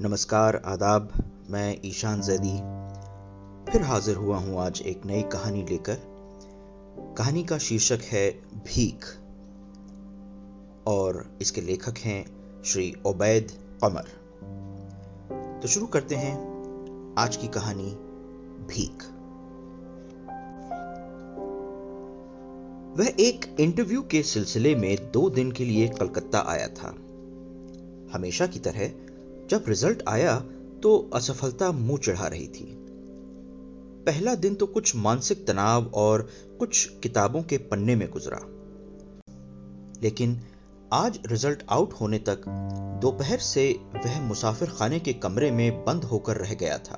नमस्कार, आदाब। मैं ईशान जैदी। फिर हाजिर हुआ हूँ आज एक नई कहानी लेकर। कहानी का शीर्षक है भीख। और इसके लेखक हैं श्री ओबैद कमर तो शुरू करते हैं आज की कहानी भीख। वह एक इंटरव्यू के सिलसिले में दो दिन के लिए कलकत्ता आया था। हमेशा की तरह, जब रिज़ल्ट आया तो असफलता मुँह चढ़ा रही थी। पहला दिन तो कुछ मानसिक तनाव और कुछ किताबों के पन्ने में गुजरा। लेकिन आज रिज़ल्ट आउट होने तक, दोपहर से वह मुसाफिर खाने के कमरे में बंद होकर रह गया था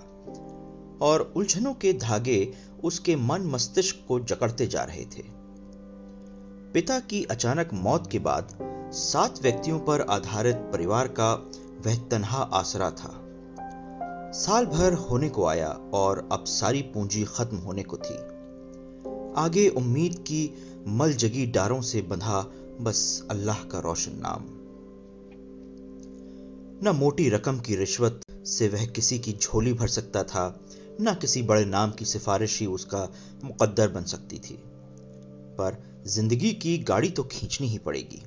और उलझनों के धागे उसके मन मस्तिष्क को जकड़ते जा रहे थे। पिता की अचानक मौत के बाद सात व्यक्तियों पर आधारित परिवार का वह तनहा आसरा था। साल भर होने को आया और अब सारी पूंजी खत्म होने को थी। आगे उम्मीद की मल जगी डारों से बंधा बस अल्लाह का रोशन नाम। न मोटी रकम की रिश्वत से वह किसी की झोली भर सकता था, न किसी बड़े नाम की सिफारिश ही उसका मुकद्दर बन सकती थी। पर ज़िंदगी की गाड़ी तो खींचनी ही पड़ेगी।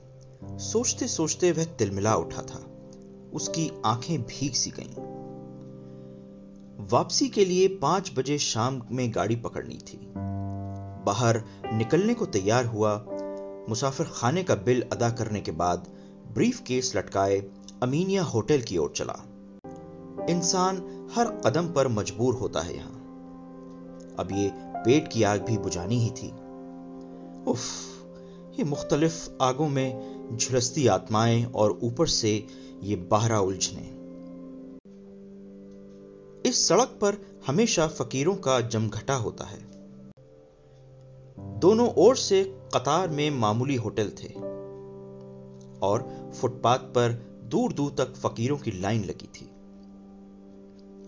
सोचते सोचते वह तिलमिला उठा था। उसकी आँखें भीग सी गईं। वापसी के लिए पाँच बजे शाम में गाड़ी पकड़नी थी। बाहर निकलने को तैयार हुआ। मुसाफिर खाने का बिल अदा करने के बाद ब्रीफ केस लटकाए अमीनिया होटल की ओर चला। इंसान हर कदम पर मजबूर होता है यहाँ। अब ये पेट की आग भी बुझानी ही थी। उफ, ये मुख्तलिफ़ आगों में झुलसती आत्माएँ और ऊपर से ये बाहरा उलझने। इस सड़क पर हमेशा फकीरों का जमघटा होता है। दोनों ओर से कतार में मामूली होटल थे और फुटपाथ पर दूर दूर तक फकीरों की लाइन लगी थी।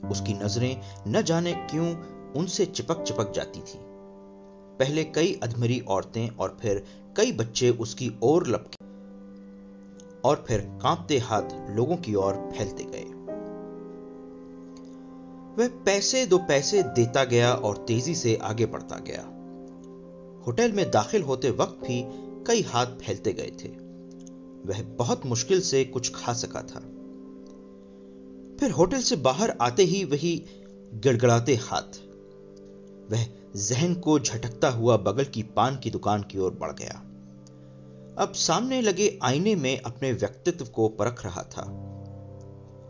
उसकी नज़रें न जाने क्यों उनसे चिपक चिपक जाती थी। पहले कई अधमरी औरतें और फिर कई बच्चे उसकी ओर लपके और फिर कांपते हाथ लोगों की ओर फैलते गए। वह पैसे दो पैसे देता गया और तेज़ी से आगे बढ़ता गया। होटल में दाखिल होते वक्त भी कई हाथ फैलते गए थे। वह बहुत मुश्किल से कुछ खा सका था। फिर होटल से बाहर आते ही वही गड़गड़ाते हाथ। वह जहन को झटकता हुआ बगल की पान की दुकान की ओर बढ़ गया। अब सामने लगे आईने में अपने व्यक्तित्व को परख रहा था।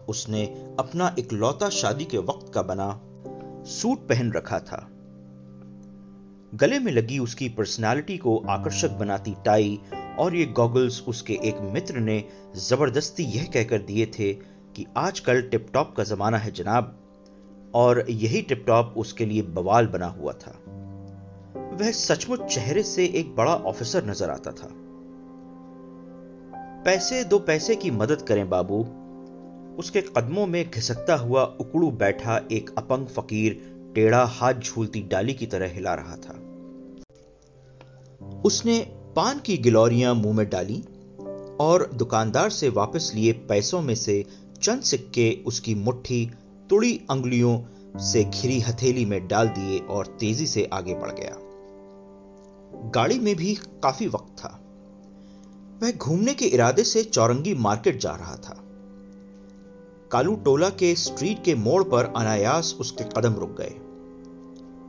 उसने अपना इकलौता शादी के वक्त का बना सूट पहन रखा था। गले में लगी उसकी पर्सनालिटी को आकर्षक बनाती टाई और ये गॉगल्स उसके एक मित्र ने ज़बरदस्ती यह कहकर दिए थे कि आजकल टिपटॉप का जमाना है जनाब। और यही टिपटॉप उसके लिए बवाल बना हुआ था। वह सचमुच चेहरे से एक बड़ा ऑफिसर नज़र आता था। पैसे दो पैसे की मदद करें बाबू। उसके कदमों में घिसकता हुआ उकड़ू बैठा एक अपंग फकीर टेढ़ा हाथ झूलती डाली की तरह हिला रहा था। उसने पान की गिलौरियाँ मुँह में डाली और दुकानदार से वापस लिए पैसों में से चंद सिक्के उसकी मुट्ठी तुड़ी अंगुलियों से घिरी हथेली में डाल दिए और तेज़ी से आगे बढ़ गया। गाड़ी में भी काफ़ी वक्त था। वह घूमने के इरादे से चौरंगी मार्केट जा रहा था। कालू टोला के स्ट्रीट के मोड़ पर अनायास उसके कदम रुक गए।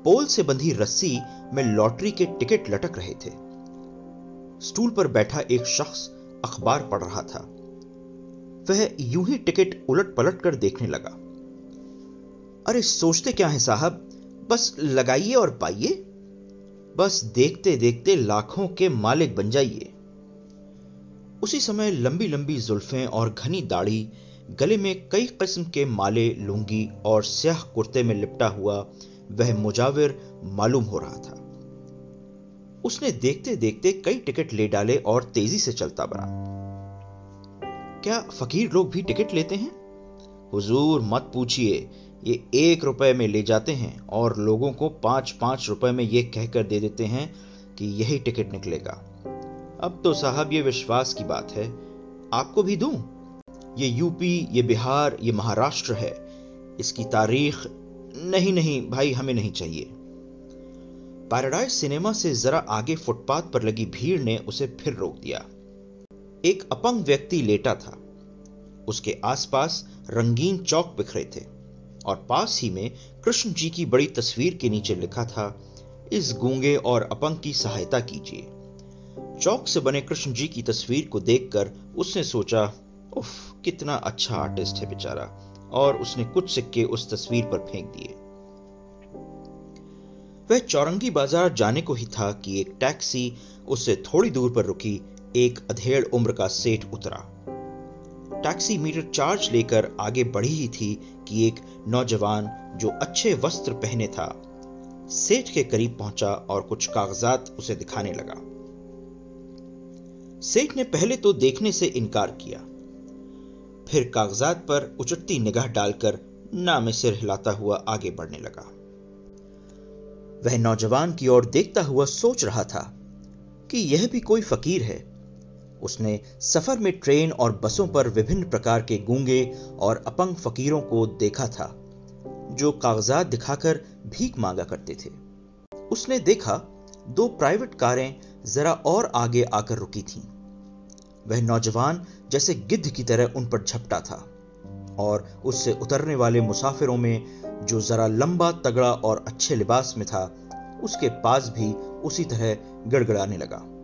पोल से बंधी रस्सी में लॉटरी के टिकट लटक रहे थे। स्टूल पर बैठा एक शख्स अखबार पढ़ रहा था। वह यूँ ही टिकट उलट पलट कर देखने लगा। अरे सोचते क्या है साहब? बस लगाइए और पाइए। बस देखते देखते लाखों के मालिक बन जाइए। उसी समय लंबी लंबी जुल्फें और घनी दाढ़ी, गले में कई किस्म के माले, लुंगी और स्याह कुर्ते में लिपटा हुआ, वह मुजाविर मालूम हो रहा था। उसने देखते देखते कई टिकट ले डाले और तेज़ी से चलता बना। क्या फकीर लोग भी टिकट लेते हैं? हुजूर, मत पूछिए। ये एक रुपए में ले जाते हैं और लोगों को पाँच पाँच रुपए में ये कहकर दे देते हैं कि यही टिकट निकलेगा। अब तो साहब, ये विश्वास की बात है। आपको भी दूँ? ये यूपी ये बिहार, ये महाराष्ट्र है। इसकी तारीख नहीं नहीं, भाई, हमें नहीं चाहिए। पैराडाइज सिनेमा से जरा आगे फुटपाथ पर लगी भीड़ ने उसे फिर रोक दिया। एक अपंग व्यक्ति लेटा था। उसके आसपास रंगीन चौक बिखरे थे। और पास ही में कृष्ण जी की बड़ी तस्वीर के नीचे लिखा था, इस गूँगे और अपंग की सहायता कीजिए। चौक से बने कृष्ण जी की तस्वीर को देखकर उसने सोचा, उफ, कितना अच्छा आर्टिस्ट है बेचारा। और उसने कुछ सिक्के उस तस्वीर पर फेंक दिए। वह चौरंगी बाज़ार जाने को ही था कि एक टैक्सी उससे थोड़ी दूर पर रुकी, एक अधेड़ उम्र का सेठ उतरा। टैक्सी मीटर चार्ज लेकर आगे बढ़ी ही थी कि एक नौजवान जो अच्छे वस्त्र पहने था, सेठ के करीब पहुँचा और कुछ कागजात उसे दिखाने लगा। सेठ ने पहले तो देखने से इनकार किया। फिर कागजात पर उचटती निगाह डालकर ना में सिर हिलाता हुआ आगे बढ़ने लगा। वह नौजवान की ओर देखता हुआ सोच रहा था कि यह भी कोई फकीर है। उसने सफ़र में ट्रेन और बसों पर विभिन्न प्रकार के गूँगे और अपंग फकीरों को देखा था, जो कागजात दिखाकर भीख मांगा करते थे उसने देखा, दो प्राइवेट कारें जरा और आगे आकर रुकी थीं। वह नौजवान जैसे गिद्ध की तरह उन पर झपटा था और उससे उतरने वाले मुसाफिरों में जो जरा लंबा, तगड़ा और अच्छे लिबास में था, उसके पास भी उसी तरह गड़गड़ाने लगा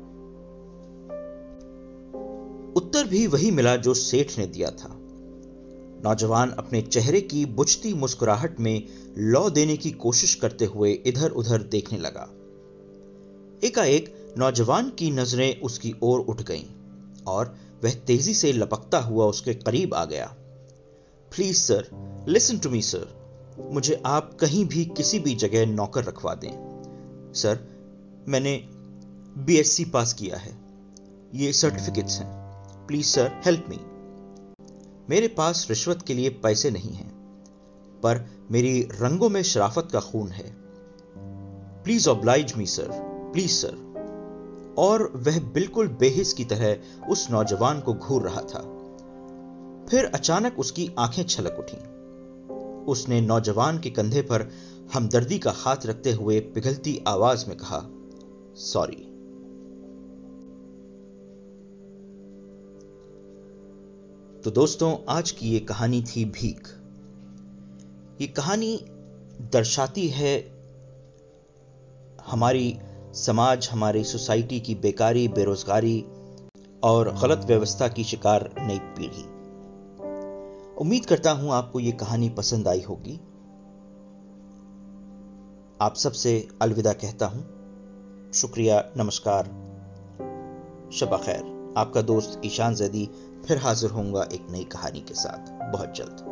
उत्तर भी वही मिला जो सेठ ने दिया था। नौजवान अपने चेहरे की बुझती मुस्कुराहट में लौ देने की कोशिश करते हुए इधर उधर देखने लगा। एकाएक नौजवान की नज़रें उसकी ओर उठ गईं और वह तेज़ी से लपकता हुआ उसके करीब आ गया। Please sir listen to me sir मुझे आप कहीं भी किसी भी जगह नौकर रखवा दें। सर, मैंने बीएससी पास किया है। ये सर्टिफिकेट्स हैं। प्लीज़ सर हेल्प मी मेरे पास रिश्वत के लिए पैसे नहीं हैं, पर मेरी रंगों में शराफत का खून है। Please oblige me sir please sir और वह बिल्कुल बेहिस की तरह उस नौजवान को घूर रहा था। फिर अचानक उसकी आँखें छलक उठी। उसने नौजवान के कंधे पर हमदर्दी का हाथ रखते हुए पिघलती आवाज़ में कहा सॉरी तो दोस्तों, आज की ये कहानी थी भीख। ये कहानी दर्शाती है हमारी समाज, हमारी सोसाइटी की बेकारी, बेरोजगारी और गलत व्यवस्था की शिकार नई पीढ़ी। उम्मीद करता हूँ आपको यह कहानी पसंद आई होगी। आप सबसे अलविदा कहता हूँ। शुक्रिया, नमस्कार शबा खैर आपका दोस्त ईशान जैदी फिर हाजिर होऊँगा एक नई कहानी के साथ। बहुत जल्द।